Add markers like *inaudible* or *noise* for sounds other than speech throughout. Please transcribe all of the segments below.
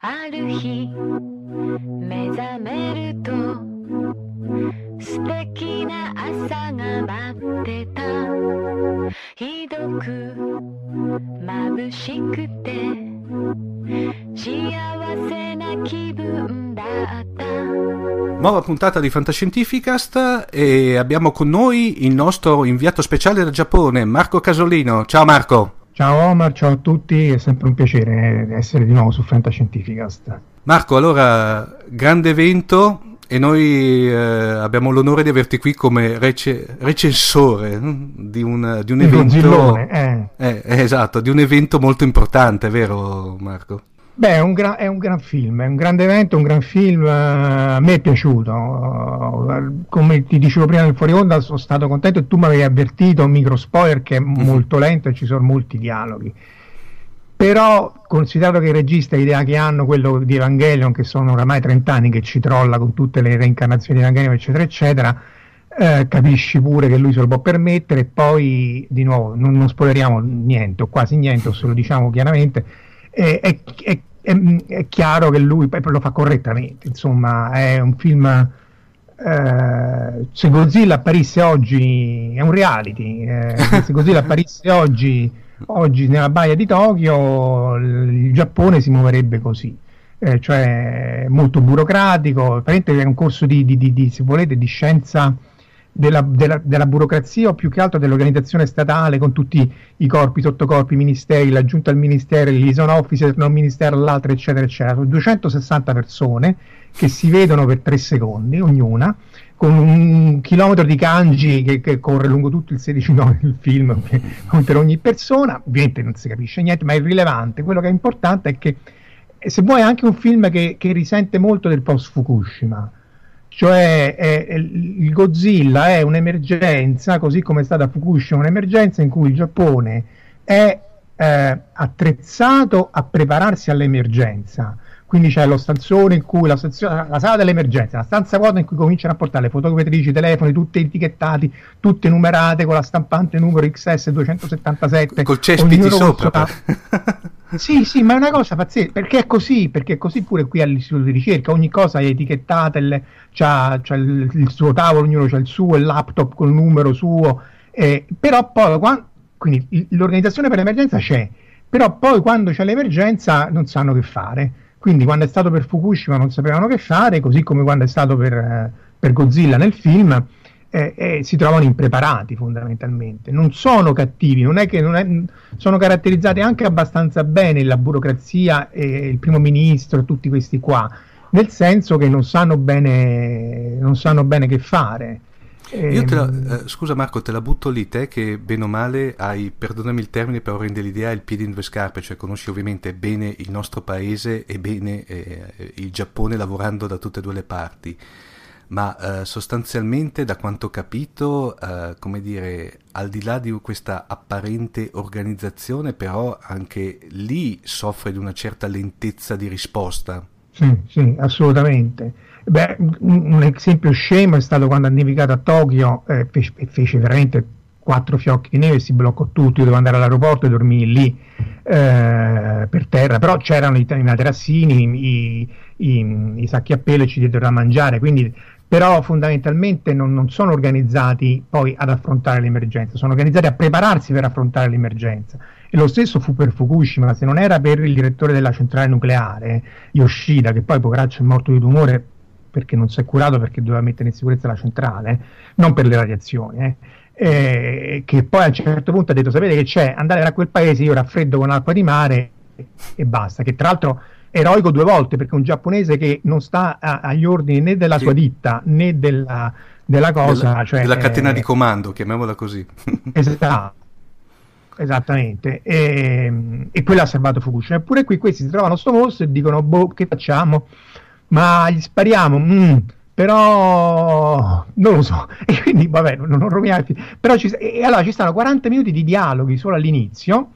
ある日目覚めると素敵な朝が待ってたひどく眩しくて幸せな気分だった Nuova puntata di Fantascientificast e abbiamo con noi il nostro inviato speciale dal Giappone, Marco Casolino. Ciao Marco. Ciao Omar, ciao a tutti, è sempre un piacere essere di nuovo su Fantascientificast. Marco, allora, grande evento e noi eh, abbiamo l'onore di averti qui come rece- recensore hm, di un, di un evento... Eh. Eh, esatto, di un evento molto importante, vero Marco? Beh, è un, gran, è un, gran, film, è un grande evento, un gran film, uh, a me è piaciuto. Uh, come ti dicevo prima nel fuori onda, sono stato contento e tu mi avevi avvertito un micro spoiler che è mm-hmm. molto lento e ci sono molti dialoghi. Però, considerato che il regista idea che hanno, quello di Evangelion, che sono oramai 30 anni che ci trolla con tutte le reincarnazioni di Evangelion, eccetera, eccetera, eh, capisci pure che lui se lo può permettere. E poi, di nuovo, non, non spoileriamo niente, o quasi niente, o se lo diciamo chiaramente. È, è, è, è, chiaro che lui lo fa correttamente, insomma, è un film. Eh, se Godzilla apparisse oggi è un reality. Eh, se Godzilla apparisse oggi, oggi nella baia di Tokyo, il Giappone si muoverebbe così. Eh, cioè molto burocratico, è un corso di, di, di, di, se volete, di scienza della, della, della, burocrazia o più che altro dell'organizzazione statale con tutti i corpi, sottocorpi, ministeri, la giunta al ministero, il liaison officer da un ministero all'altro, eccetera, eccetera. Sono 260 persone che si vedono per tre secondi ognuna con un chilometro di kanji che, che corre lungo tutto il 16 9 del film *laughs* per ogni persona. Ovviamente non si capisce niente, ma è irrilevante. Quello che è importante è che se vuoi è anche un film che, che risente molto del post Fukushima cioè è, è, il Godzilla è un'emergenza, così come è stata Fukushima, un'emergenza in cui il Giappone è eh, attrezzato a prepararsi all'emergenza. Quindi c'è lo stanzone in cui la, stazione, la sala dell'emergenza, la stanza vuota in cui cominciano a portare le fotocopiatrici, telefoni, tutte etichettati, tutte numerate con la stampante numero XS277. Col cespiti sopra. *laughs* Sì, sì, ma è una cosa pazzesca, perché è così, perché è così pure qui all'istituto di ricerca, ogni cosa è etichettata, il, c'ha, c'ha il, il, suo tavolo, ognuno ha il suo, il laptop col numero suo, eh, però poi, quando, quindi l'organizzazione per l'emergenza c'è, però poi quando c'è l'emergenza non sanno che fare, quindi quando è stato per Fukushima non sapevano che fare, così come quando è stato per, eh, per Godzilla nel film, eh, eh, si trovano impreparati fondamentalmente. Non sono cattivi, non è che non è, sono caratterizzati anche abbastanza bene la burocrazia e il primo ministro tutti questi qua, nel senso che non sanno bene, non sanno bene che fare. La, ehm, eh, scusa Marco, te la butto lì, te che bene o male hai, perdonami il termine però rende l'idea, il piede in due scarpe, cioè conosci ovviamente bene il nostro paese e bene eh, il Giappone lavorando da tutte e due le parti ma eh, sostanzialmente da quanto ho capito, eh, come dire, al di là di questa apparente organizzazione, però anche lì soffre di una certa lentezza di risposta. Sì, sì, assolutamente. Beh, un esempio scemo è stato quando ha nevicato a Tokyo e eh, fece, fece, veramente quattro fiocchi di neve, si bloccò tutto, io dovevo andare all'aeroporto e dormire lì eh, per terra, però c'erano i, i materassini, i, i, i, sacchi a pelo e ci diedero da mangiare, quindi però fondamentalmente non, non, sono organizzati poi ad affrontare l'emergenza, sono organizzati a prepararsi per affrontare l'emergenza. E lo stesso fu per Fukushima, se non era per il direttore della centrale nucleare, Yoshida, che poi poveraccio è morto di tumore perché non si è curato perché doveva mettere in sicurezza la centrale, non per le radiazioni, eh, eh, che poi a un certo punto ha detto sapete che c'è, andate a quel paese, io raffreddo con acqua di mare e basta, che tra l'altro eroico due volte perché un giapponese che non sta a, agli ordini né della sì. sua ditta né della, della cosa, della, cioè, della catena eh, di comando, chiamiamola così. *laughs* esatto. Esattamente, e, e quello ha salvato Fukushima. Eppure qui questi si trovano sto mostro e dicono: Boh, che facciamo? Ma gli spariamo? Mm, però non lo so. *laughs* E quindi, vabbè, non, non roviniamo. Però ci, e allora ci stanno 40 minuti di dialoghi solo all'inizio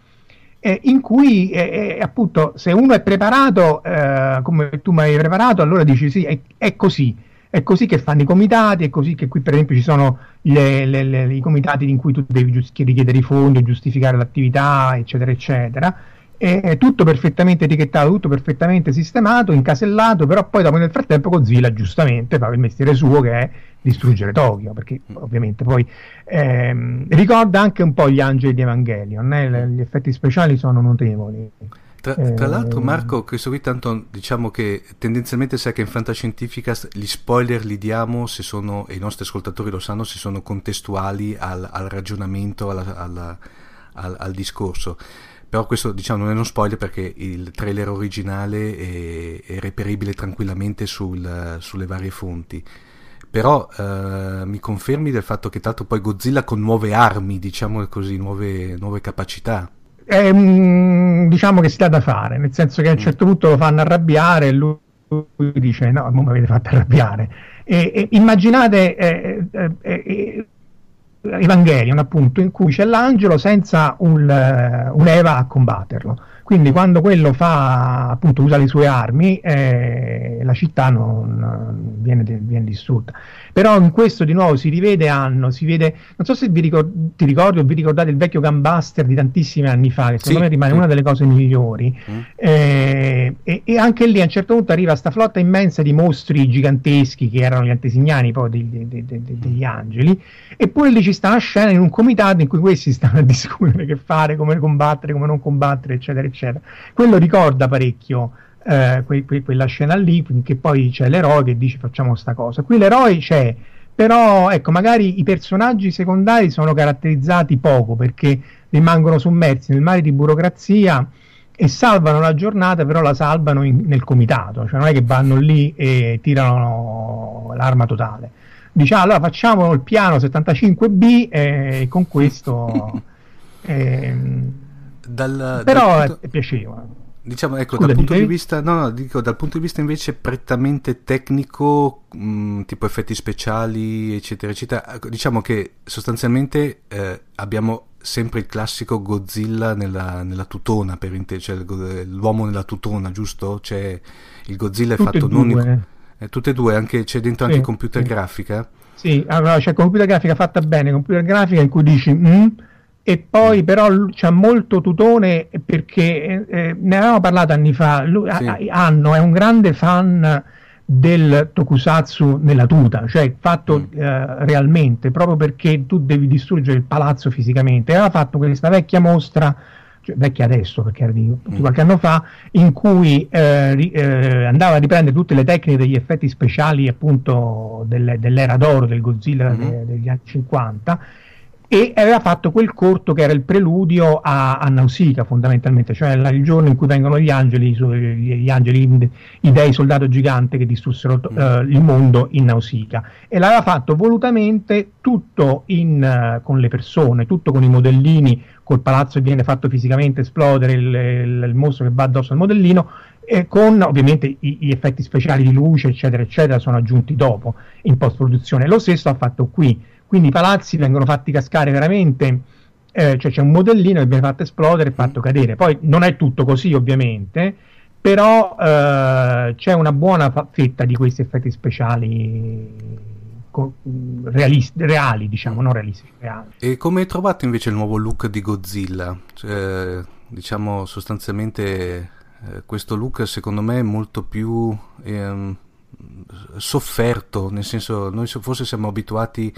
eh, in cui eh, eh, appunto se uno è preparato eh, come tu mi hai preparato allora dici sì è, è, così. È così che fanno i comitati è così che qui per esempio ci sono le, le, le, i comitati in cui tu devi richiedere i fondi giustificare l'attività eccetera eccetera è tutto perfettamente etichettato tutto perfettamente sistemato incasellato però poi dopo nel frattempo Godzilla giustamente fa il mestiere suo che è distruggere Tokyo, perché ovviamente poi ehm, ricorda anche un po' gli angeli di Evangelion, eh? gli effetti speciali sono notevoli. Tra, tra, l'altro, Marco, questo qui tanto diciamo che tendenzialmente sai che in fantascientifica gli spoiler li diamo se sono, e i nostri ascoltatori lo sanno, se sono contestuali al, al ragionamento, alla, alla, al, al, discorso. Però questo diciamo non è uno spoiler perché il trailer originale è, è reperibile tranquillamente sul, sulle varie fonti. Però eh, mi confermi del fatto che tanto poi Godzilla con nuove armi, diciamo così, nuove, nuove capacità. Eh, diciamo che si dà da fare, nel senso che a un mm. certo punto lo fanno arrabbiare e lui, dice no, non mi avete fatto arrabbiare. E, e immaginate eh, eh, eh Evangelion appunto in cui c'è l'angelo senza un, un Eva a combatterlo quindi quando quello fa, appunto, usa le sue armi, eh, la città non, viene, viene, distrutta. Però in questo di nuovo si rivede Anno, si vede, non so se vi ricordi, ti ricordi o vi ricordate il vecchio Gunbuster di tantissimi anni fa, che secondo sì, me rimane sì. una delle cose migliori. Mm. Eh, e, e, anche lì a un certo punto arriva questa flotta immensa di mostri giganteschi che erano gli antesignani poi degli, degli, degli, degli angeli, eppure lì ci sta una scena in un comitato in cui questi stanno a discutere che fare, come combattere, come non combattere, eccetera eccetera. Quello ricorda parecchio eh, que- que- quella scena lì, che poi c'è l'eroe che dice facciamo sta cosa. Qui l'eroe c'è, però ecco, magari i personaggi secondari sono caratterizzati poco perché rimangono sommersi nel mare di burocrazia e salvano la giornata, però la salvano in, nel comitato, cioè non è che vanno lì e tirano l'arma totale. Diciamo allora facciamo il piano 75B e con questo... *laughs* Eh, dal, Però dal punto, è piacevole. Diciamo, ecco, Scusa, dal punto di vista, no, no, dico, dal punto di vista invece prettamente tecnico, mh, mm, tipo effetti speciali, eccetera, eccetera, ecco, diciamo che sostanzialmente eh, abbiamo sempre il classico Godzilla nella, nella tutona, per inte- cioè l'uomo nella tutona, giusto? Cioè, il Godzilla è tutte fatto non... In, eh, tutte e due, anche, c'è dentro sì, anche computer sì. grafica? Sì, allora c'è computer grafica fatta bene, computer grafica in cui dici... Mm, e poi però c'è molto tutone perché eh, eh, ne avevamo parlato anni fa, lui, sì. Anno è un grande fan del tokusatsu nella tuta, cioè fatto mm. eh, realmente, proprio perché tu devi distruggere il palazzo fisicamente. Aveva fatto questa vecchia mostra, cioè vecchia adesso perché era di, mm. qualche anno fa, in cui eh, ri, eh, andava a riprendere tutte le tecniche degli effetti speciali appunto delle, dell'era d'oro del Godzilla mm-hmm. de, degli anni 50 e aveva fatto quel corto che era il preludio a, a Nausicaa fondamentalmente, cioè il giorno in cui vengono gli angeli, gli angeli, i dei soldato gigante che distrussero uh, il mondo in Nausicaa e l'aveva fatto volutamente tutto in, uh, con le persone, tutto con i modellini, col palazzo che viene fatto fisicamente esplodere, il, il, il mostro che va addosso al modellino e con ovviamente i, gli effetti speciali di luce eccetera eccetera sono aggiunti dopo in post produzione. Lo stesso ha fatto qui quindi i palazzi vengono fatti cascare veramente, eh, cioè c'è un modellino che viene fatto esplodere e fatto cadere. Poi non è tutto così ovviamente, però eh, c'è una buona fetta di questi effetti speciali realisti, reali, diciamo, non realistici, reali. E come hai trovato invece il nuovo look di Godzilla? Cioè, diciamo sostanzialmente eh, questo look secondo me è molto più... Ehm, sofferto, nel senso noi forse siamo abituati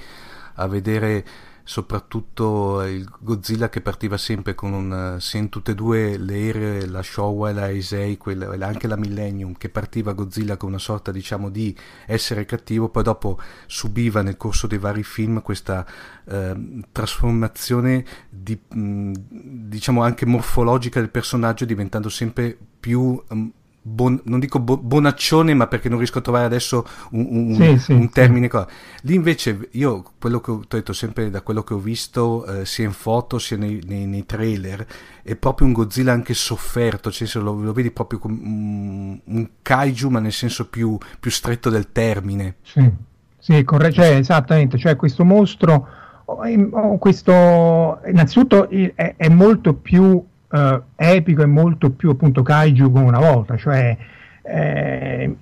a vedere soprattutto il Godzilla che partiva sempre con un sia in tutte e due le ere, la Showa e la Heisei, anche la Millennium, che partiva Godzilla con una sorta diciamo di essere cattivo, poi dopo subiva nel corso dei vari film questa eh, trasformazione di, mh, diciamo anche morfologica del personaggio diventando sempre più mh, Bon, non dico bo, bonaccione, ma perché non riesco a trovare adesso un, un, sì, sì, un termine. Sì. Lì invece io, quello che ho detto sempre da quello che ho visto, eh, sia in foto sia nei, nei, nei, trailer, è proprio un Godzilla anche sofferto, cioè lo, lo vedi proprio come un, un, kaiju, ma nel senso più, più stretto del termine. Sì, sì corre- cioè, esattamente, cioè questo mostro, questo, innanzitutto è, è molto più eh, epico e molto più appunto kaiju come una volta, cioè eh,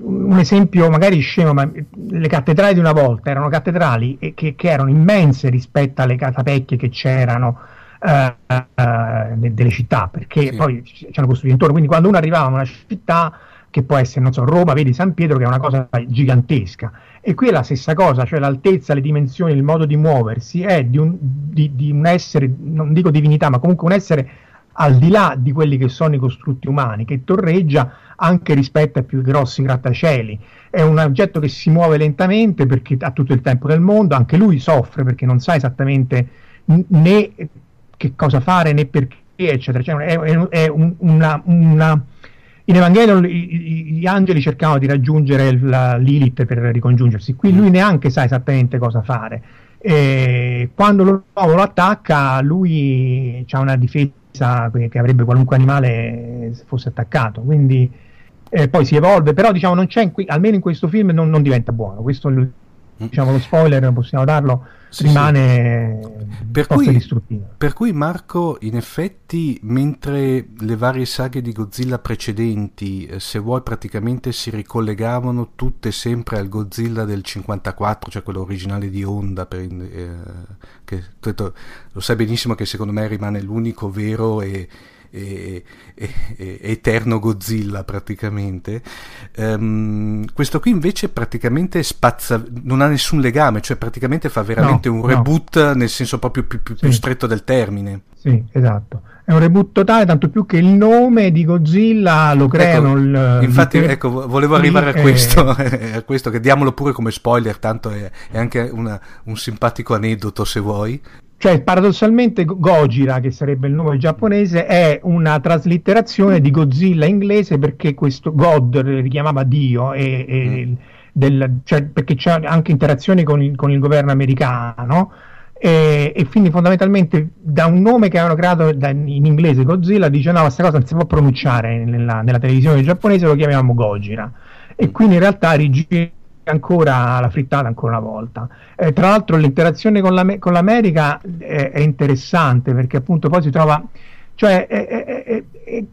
un esempio magari scemo, ma le cattedrali di una volta erano cattedrali che, che erano immense rispetto alle catapecchie che c'erano eh, eh, delle città, perché sì. poi ci hanno costruito intorno, quindi quando uno arrivava a una città che può essere, non so, Roma, vedi San Pietro che è una cosa gigantesca. E qui è la stessa cosa, cioè l'altezza, le dimensioni, il modo di muoversi è di un, di, di un essere, non dico divinità, ma comunque un essere al di là di quelli che sono i costrutti umani, che torreggia anche rispetto ai più grossi grattacieli. È un oggetto che si muove lentamente perché ha tutto il tempo del mondo, anche lui soffre perché non sa esattamente né che cosa fare né perché, eccetera. Cioè, è, è, un, una, una in Evangelio gli angeli cercavano di raggiungere la Lilith per ricongiungersi, qui lui neanche sa esattamente cosa fare. E quando l'uomo lo attacca, lui ha una difesa che avrebbe qualunque animale se fosse attaccato, quindi eh, poi si evolve, però diciamo non c'è, in, almeno in questo film non, non diventa buono, questo diciamo lo spoiler, possiamo darlo, sì, rimane sì. Per, cui, per cui Marco, in effetti, mentre le varie saghe di Godzilla precedenti, eh, se vuoi, praticamente si ricollegavano tutte sempre al Godzilla del 54, cioè quello originale di Honda, per, eh, che lo sai benissimo che secondo me rimane l'unico vero e e, e, eterno Godzilla praticamente. Um, questo qui invece praticamente spazza, non ha nessun legame, cioè praticamente fa veramente no, un reboot no. nel senso proprio più, più, sì. più stretto del termine. Sì, esatto è un reboot totale, tanto più che il nome di Godzilla lo creano. Ecco, il, infatti, il... ecco, volevo arrivare a questo, eh... *laughs* a questo, che diamolo pure come spoiler, tanto è, è anche una, un simpatico aneddoto se vuoi. Cioè, paradossalmente, Gojira, che sarebbe il nome giapponese, è una traslitterazione di Godzilla inglese perché questo God richiamava Dio, e, e mm. del, cioè, perché c'è anche interazione con il, con il governo americano. E, e, quindi fondamentalmente da un nome che avevano creato da, in inglese Godzilla dice no questa cosa non si può pronunciare nella, nella televisione giapponese lo chiamiamo Gojira e quindi in realtà rigira ancora la frittata ancora una volta. Eh, tra l'altro l'interazione con, la, con l'America è, è, interessante perché appunto poi si trova, cioè è, è,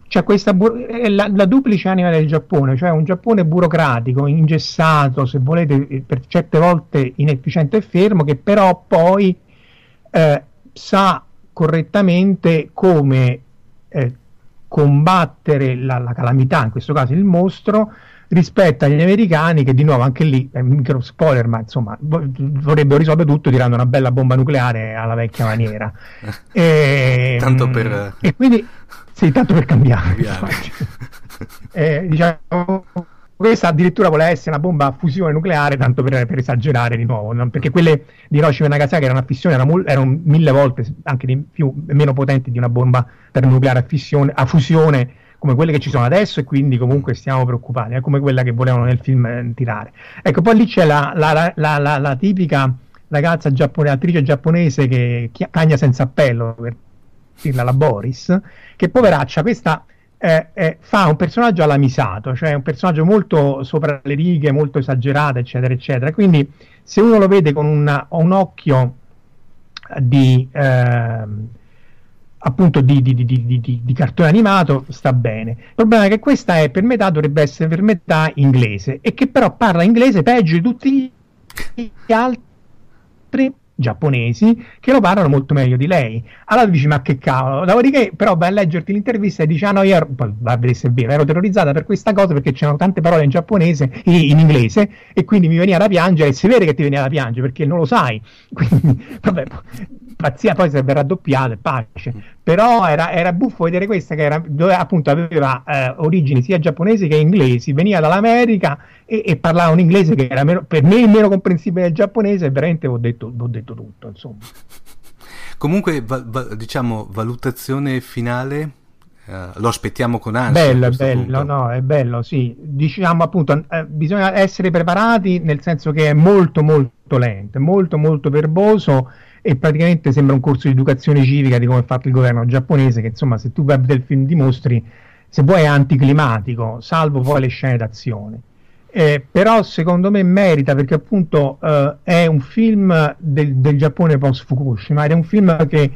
c'è questa la, la, duplice anima del Giappone, cioè un Giappone burocratico, ingessato, se volete, per certe volte inefficiente e fermo, che però poi eh, sa correttamente come eh, combattere la, la calamità, in questo caso il mostro, rispetto agli americani che di nuovo anche lì è un micro spoiler ma insomma vorrebbero risolvere tutto tirando una bella bomba nucleare alla vecchia maniera *laughs* e, tanto per e quindi sì tanto per cambiare, cambiare. *laughs* eh, diciamo questa addirittura voleva essere una bomba a fusione nucleare, tanto per, per esagerare di nuovo, no? perché quelle di Hiroshima e Nagasaki erano a fissione, erano, erano mille volte anche di più, meno potenti di una bomba termonucleare a, fissione, a fusione come quelle che ci sono adesso e quindi comunque stiamo preoccupati, è come quella che volevano nel film eh, tirare. Ecco, poi lì c'è la, la, la, la tipica ragazza giapponese, attrice giapponese che cagna senza appello, per dirla la Boris, che poveraccia, questa eh, eh, fa un personaggio alla Misato, cioè un personaggio molto sopra le righe, molto esagerato, eccetera, eccetera. Quindi se uno lo vede con una, un occhio di... Eh, appunto di, di, di, di, cartone animato sta bene. Il problema è che questa è per metà, dovrebbe essere per metà inglese e che però parla inglese peggio di tutti gli altri giapponesi che lo parlano molto meglio di lei. Allora dici ma che cavolo, dopodiché però vai a leggerti l'intervista e dici ah no io ero, poi va a vedere se è vero, ero terrorizzata per questa cosa perché c'erano tante parole in giapponese, in inglese e quindi mi veniva da piangere e si vede che ti veniva da piangere perché non lo sai. *laughs* Quindi vabbè, pazzia poi sarebbe raddoppiato e pace però era, era, buffo vedere questa che era, dove appunto aveva eh, origini sia giapponesi che inglesi veniva dall'America e, e parlava un inglese che era meno, per me meno comprensibile del giapponese e veramente ho detto, ho detto tutto insomma *laughs* comunque va, va, diciamo valutazione finale Uh, lo aspettiamo con ansia. Bello, è bello, no, è bello, sì. Diciamo appunto, eh, bisogna essere preparati nel senso che è molto, molto lento, molto, molto verboso e praticamente sembra un corso di educazione civica di come è fatto il governo giapponese che insomma se tu vai il film dimostri se vuoi è anticlimatico salvo poi le scene d'azione. Eh, però secondo me merita perché appunto eh, è un film del, del, Giappone post Fukushima ed è un film che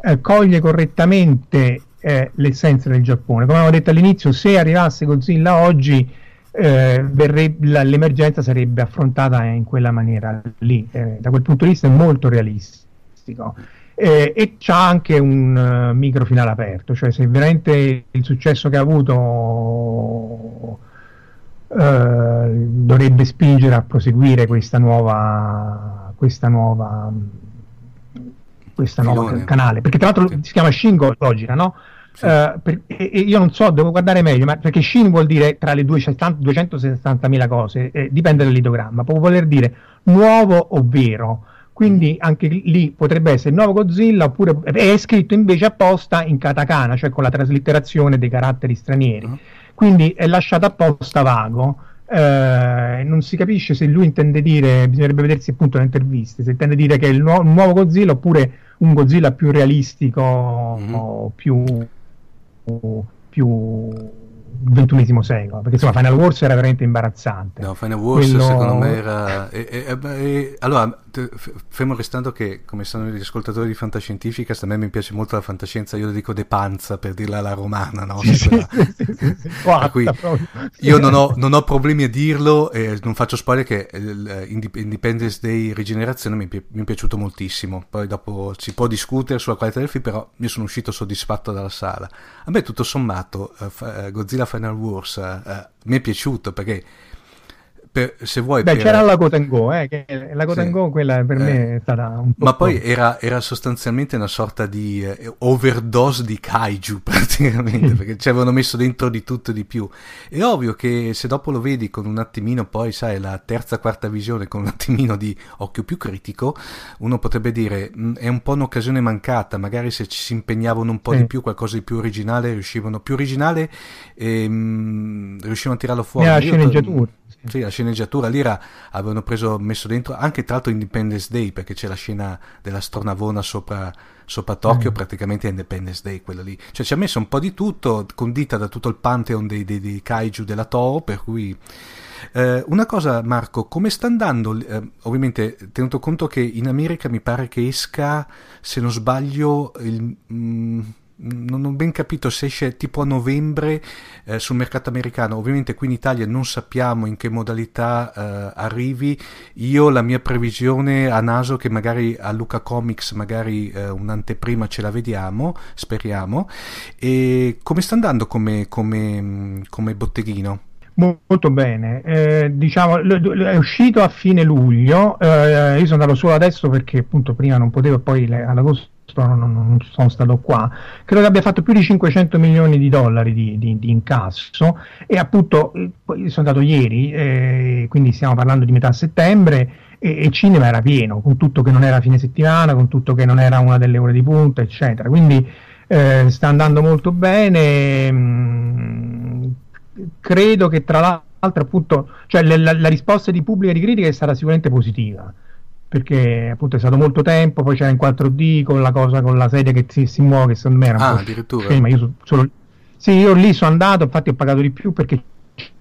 eh, coglie correttamente eh, l'essenza del Giappone. Come avevo detto all'inizio se arrivasse Godzilla oggi eh, verrebbe, l'emergenza sarebbe affrontata in quella maniera lì. Eh, da quel punto di vista è molto realistico fantastico. Eh, e c'ha anche un uh, micro finale aperto, cioè se veramente il successo che ha avuto uh, dovrebbe spingere a proseguire questa nuova, questa nuova, questa nuova canale, perché tra l'altro si chiama Shingo Gojira, no? Sì. Uh, per, e, e io non so, devo guardare meglio, ma perché Shin vuol dire tra le 260.000 cose, eh, dipende dall'idogramma, può voler dire nuovo o vero quindi anche lì potrebbe essere il nuovo Godzilla oppure è scritto invece apposta in katakana, cioè con la traslitterazione dei caratteri stranieri. Uh-huh. Quindi è lasciato apposta vago. Eh, non si capisce se lui intende dire, bisognerebbe vedersi appunto le interviste, se intende dire che è il, nu- un nuovo Godzilla oppure un Godzilla più realistico, uh-huh. più, più ventunesimo secolo, perché insomma Final Wars era veramente imbarazzante. No, Final Wars Quello... secondo me era... E, e, e, allora, fermo restando che, come sanno gli ascoltatori di fantascientifica, a me mi piace molto la fantascienza, io lo dico de panza per dirla alla romana, no? Sì, sì, sì, *laughs* cui io non ho, non ho, problemi a dirlo e non faccio spoiler che Independence Day Rigenerazione mi, mi, è piaciuto moltissimo, poi dopo si può discutere sulla qualità del film, però io sono uscito soddisfatto dalla sala. A me tutto sommato uh, Godzilla Final Wars uh, mi è piaciuto perché per, se vuoi... Beh, per... c'era la Go, eh, che la Gotengo sì. quella per eh. me è stata un po'... Ma poi era, era, sostanzialmente una sorta di eh, overdose di kaiju *laughs* praticamente, perché ci avevano messo dentro di tutto e di più. È ovvio che se dopo lo vedi con un attimino, poi sai, la terza, quarta visione con un attimino di occhio più critico, uno potrebbe dire mh, mm, è un po' un'occasione mancata, magari se ci si impegnavano un po' sì. di più, qualcosa di più originale, riuscivano più originale e mh, mm, riuscivano a tirarlo fuori. Nella sceneggiatura. Sì, la sceneggiatura lì avevano preso, messo dentro anche tra l'altro Independence Day perché c'è la scena della stronavona sopra, sopra Tokyo, mm. praticamente Independence Day quella lì. Cioè ci ha messo un po' di tutto, condita da tutto il pantheon dei, dei, dei kaiju della Toho, per cui... Eh, una cosa Marco, come sta andando? Eh, ovviamente tenuto conto che in America mi pare che esca, se non sbaglio, il... Mm, non ho ben capito se esce tipo a novembre eh, sul mercato americano. Ovviamente qui in Italia non sappiamo in che modalità eh, arrivi. Io la mia previsione a naso che magari a Luca Comics magari eh, un'anteprima ce la vediamo, speriamo. E come sta andando come, come, come botteghino? Molto bene, eh, diciamo è uscito a fine luglio, eh, io sono andato solo adesso perché appunto prima non potevo, poi ad agosto non, non, sono stato qua, credo che abbia fatto più di 500 milioni di dollari di, di, di incasso e appunto eh, sono andato ieri, eh, quindi stiamo parlando di metà settembre e il cinema era pieno, con tutto che non era fine settimana, con tutto che non era una delle ore di punta, eccetera. Quindi eh, sta andando molto bene. Mh, mm, credo che tra l'altro appunto, cioè la, la risposta di pubblica e di critica è stata sicuramente positiva perché appunto è stato molto tempo, poi c'era in 4D con la cosa con la sedia che si, si muove, che secondo me era un ah, po' addirittura. Scema. Io so, solo, sì, io lì sono andato, infatti ho pagato di più perché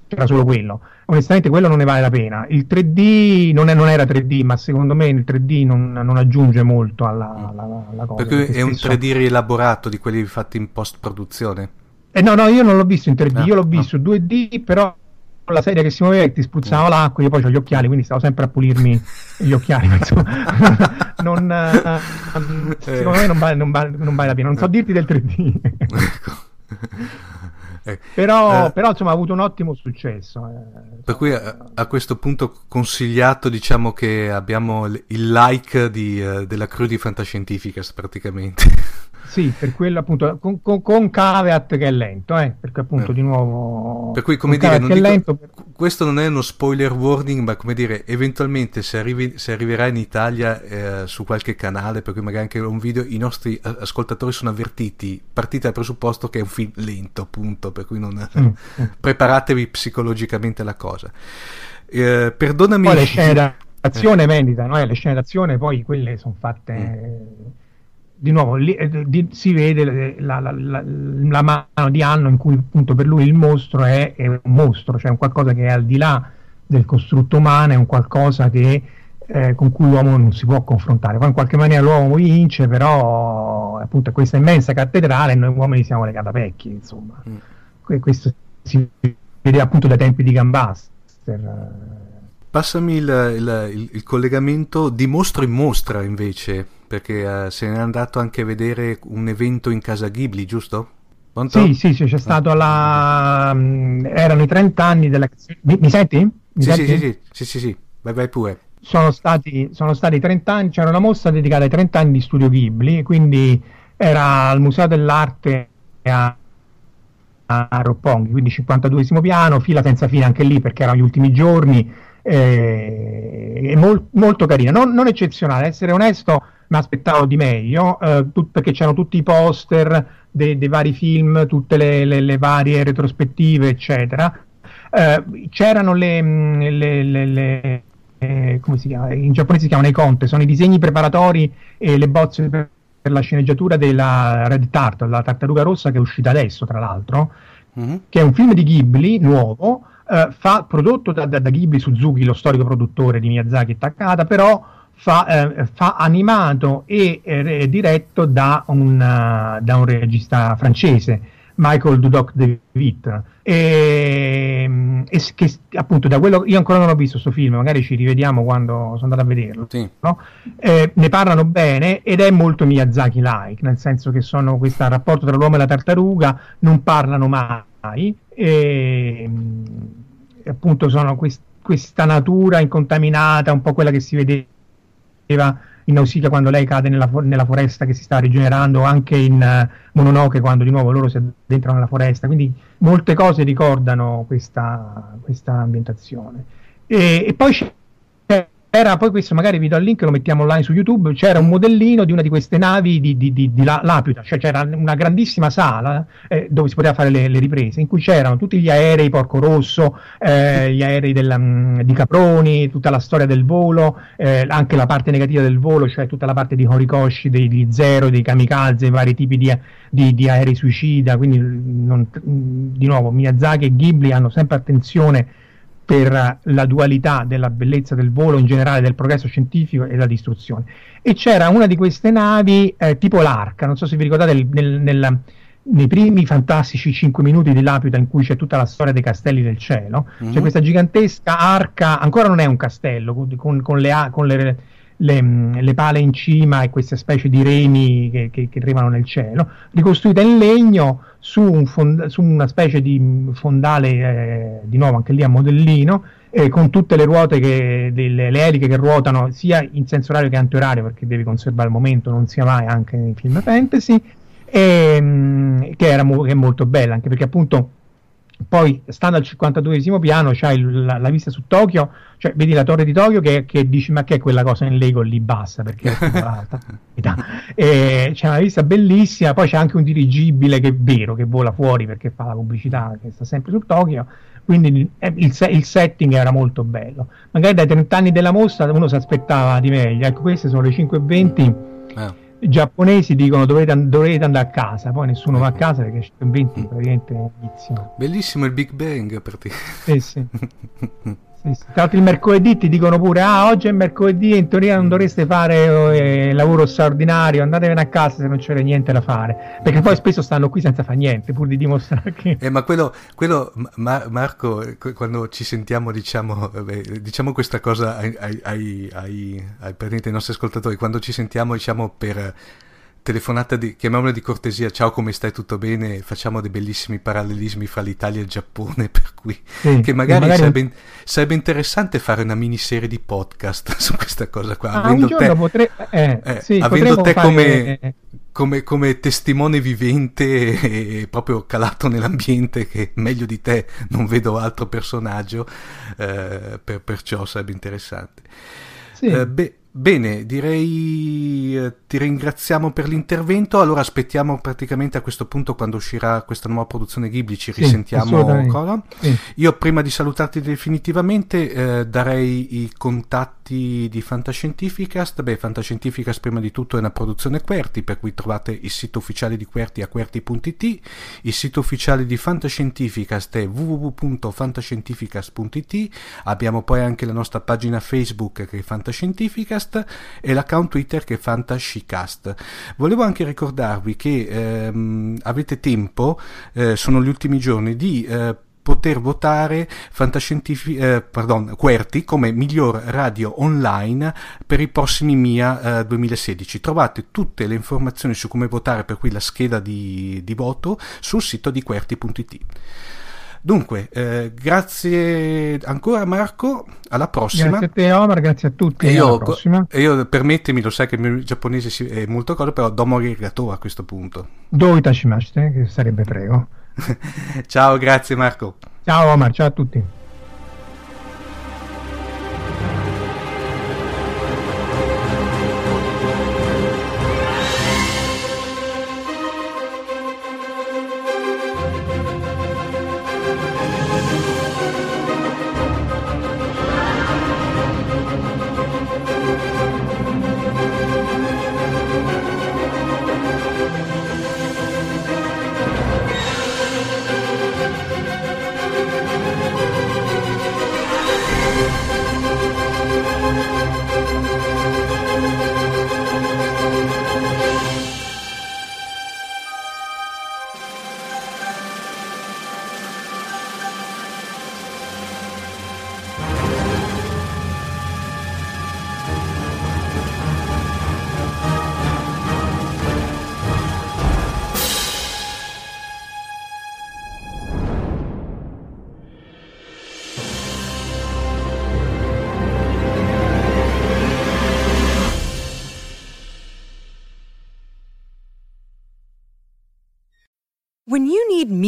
c'era solo quello. Onestamente quello non ne vale la pena. Il 3D non, è, non era 3D, ma secondo me il 3D non, non aggiunge molto alla, alla, alla cosa. Perché, perché è un 3D rielaborato di quelli fatti in post produzione? Eh, no, no, io non l'ho visto in 3D, ah, io l'ho visto no. 2D, però la sedia che si muoveva e ti spruzzava l'acqua, io poi ho gli occhiali, quindi stavo sempre a pulirmi gli occhiali. *laughs* insomma, *laughs* non, uh, secondo me non vale, non, vale, non vale, la pena. Non so dirti del 3D. ecco. Eh, però, eh, però, insomma ha avuto un ottimo successo. Eh. Per cui a, a, questo punto consigliato diciamo che abbiamo il like di, uh, della crew di Fantascientificas praticamente. *laughs* Sì, per quello appunto, con, con, con caveat che è lento, eh, perché appunto eh. di nuovo... Per cui come dire, non dico, lento, questo non è uno spoiler warning, ma come dire, eventualmente se, arrivi, se arriverà in Italia eh, su qualche canale, per cui magari anche un video, i nostri ascoltatori sono avvertiti, partite dal presupposto che è un film lento, appunto, per cui non... Mm. mm. *laughs* preparatevi psicologicamente alla cosa. Eh, perdonami... Poi le scene d'azione eh. venditano, eh, le scene d'azione poi quelle sono fatte... Mm di nuovo lì, eh, di, si vede la, la, la, la, mano di Anno in cui appunto per lui il mostro è, è, un mostro, cioè un qualcosa che è al di là del costrutto umano, è un qualcosa che, eh, con cui l'uomo non si può confrontare. Poi in qualche maniera l'uomo vince, però appunto questa immensa cattedrale e noi uomini siamo le catapecchie, insomma. Mm. Questo si vede appunto dai tempi di Gambaster. Passami il, il, il, il collegamento di mostro in mostra invece perché uh, se n'è andato anche a vedere un evento in casa Ghibli, giusto? Pronto? Sì, sì, sì, c'è stato la... Um, erano i 30 anni della... Mi, mi senti? Mi sì, senti? Sì, sì, sì, sì, sì, vai, vai pure. Sono stati, sono stati 30 anni, c'era una mostra dedicata ai 30 anni di Studio Ghibli, quindi era al Museo dell'Arte a Roppongi, quindi 52esimo piano, fila senza fine anche lì perché erano gli ultimi giorni, eh, mol, molto carina, non, non eccezionale, essere onesto mi aspettavo di meglio, eh, tut- perché c'erano tutti i poster dei, dei vari film, tutte le, le, le, varie retrospettive, eccetera. Eh, c'erano le, mm, le, le eh, come si chiama? In giapponese si chiamano i conte, sono i disegni preparatori e le bozze per, la sceneggiatura della Red Tart, la tartaruga rossa che è uscita adesso, tra l'altro, mm-hmm. che è un film di Ghibli nuovo, eh, fa, prodotto da, da, da Ghibli Suzuki, lo storico produttore di Miyazaki e Takada, però fa, eh, fa animato e eh, diretto da un, uh, da un, regista francese, Michael Dudok de Vitre. E, e, che appunto da quello io ancora non ho visto questo film, magari ci rivediamo quando sono andato a vederlo. Sì. No? Eh, ne parlano bene ed è molto Miyazaki-like, nel senso che sono questo rapporto tra l'uomo e la tartaruga, non parlano mai. E, appunto sono quest, questa natura incontaminata, un po' quella che si vede in Nausicaa quando lei cade nella, nella, foresta che si sta rigenerando, anche in uh, Mononoke quando di nuovo loro si addentrano nella foresta, quindi molte cose ricordano questa, questa ambientazione. E, e poi c'è era poi questo magari vi do il link lo mettiamo online su youtube c'era un modellino di una di queste navi di, di, di, di Laputa cioè c'era una grandissima sala eh, dove si poteva fare le, le, riprese in cui c'erano tutti gli aerei Porco Rosso eh, gli aerei della, mm, di Caproni tutta la storia del volo eh, anche la parte negativa del volo cioè tutta la parte di Horikoshi dei, di Zero dei kamikaze vari tipi di, di aerei suicida quindi non, di nuovo Miyazaki e Ghibli hanno sempre attenzione per la dualità della bellezza del volo in generale, del progresso scientifico e della distruzione. E c'era una di queste navi eh, tipo l'Arca, non so se vi ricordate nel, nel, nei primi fantastici 5 minuti di Laputa in cui c'è tutta la storia dei castelli del cielo, mm-hmm. c'è questa gigantesca arca, ancora non è un castello, con, con, le, con le, le, le, pale in cima e queste specie di remi che, che, che arrivano nel cielo, ricostruita in legno su, un fond- su una specie di fondale, eh, di nuovo anche lì a modellino, eh, con tutte le ruote, che, delle, le eliche che ruotano sia in senso orario che antiorario, perché devi conservare il momento, non sia mai anche nei film fantasy, e, mm, che, era mo- che è molto bella, anche perché appunto poi stando al 52esimo piano c'hai la, la, vista su Tokyo, cioè vedi la torre di Tokyo che, che, dici ma che è quella cosa in Lego lì bassa perché è alta. *laughs* e c'è una vista bellissima, poi c'è anche un dirigibile che è vero che vola fuori perché fa la pubblicità che sta sempre su Tokyo, quindi il, il, il setting era molto bello. Magari dai 30 anni della mostra uno si aspettava di meglio, ecco queste sono le 5.20. Eh i giapponesi dicono dovete, dovete, andare a casa, poi nessuno va a casa perché c'è 20 praticamente inizio. Bellissimo il Big Bang per te. Eh sì. *laughs* Tra l'altro il mercoledì ti dicono pure, ah oggi è mercoledì e in teoria non dovreste fare eh, lavoro straordinario, andatevene a casa se non c'è niente da fare, perché poi spesso stanno qui senza fare niente, pur di dimostrare che... Eh, ma quello, quello Ma- Marco, quando ci sentiamo diciamo, beh, diciamo questa cosa ai, ai, ai, ai, ai nostri ascoltatori, quando ci sentiamo diciamo per telefonata di, chiamiamola di cortesia, ciao come stai, tutto bene, facciamo dei bellissimi parallelismi fra l'Italia e il Giappone, *laughs* per cui sì, che magari, magari... Sarebbe, sarebbe, interessante fare una miniserie di podcast *laughs* su questa cosa qua, ah, avendo te, potre... eh, eh, sì, avendo te fare... come, come, come, testimone vivente e proprio calato nell'ambiente che meglio di te non vedo altro personaggio, eh, per, perciò sarebbe interessante. Sì. Eh, beh, Bene, direi eh, ti ringraziamo per l'intervento. Allora aspettiamo praticamente a questo punto quando uscirà questa nuova produzione Ghibli, ci sì, risentiamo ancora. Sì. Io prima di salutarti definitivamente eh, darei i contatti di Fantascientificast. Beh, Fantascientificast prima di tutto è una produzione QWERTY, per cui trovate il sito ufficiale di QWERTY a QWERTY.it. Il sito ufficiale di Fantascientificast è www.fantascientificast.it. Abbiamo poi anche la nostra pagina Facebook che è Fantascientificast Podcast e l'account Twitter che è Fantascicast. Volevo anche ricordarvi che ehm, avete tempo, eh, sono gli ultimi giorni, di eh, poter votare Fantascientific- eh, pardon, QWERTY come miglior radio online per i prossimi MIA eh, 2016. Trovate tutte le informazioni su come votare, per cui la scheda di, di voto, sul sito di QWERTY.it. Dunque, eh, grazie ancora Marco, alla prossima. Grazie a te Omar, grazie a tutti. E io, e io, permettimi, lo sai che il mio giapponese è molto cosa, però domo arigato a questo punto. Do itashimashite, che sarebbe prego. *laughs* ciao, grazie Marco. Ciao Omar, ciao a tutti.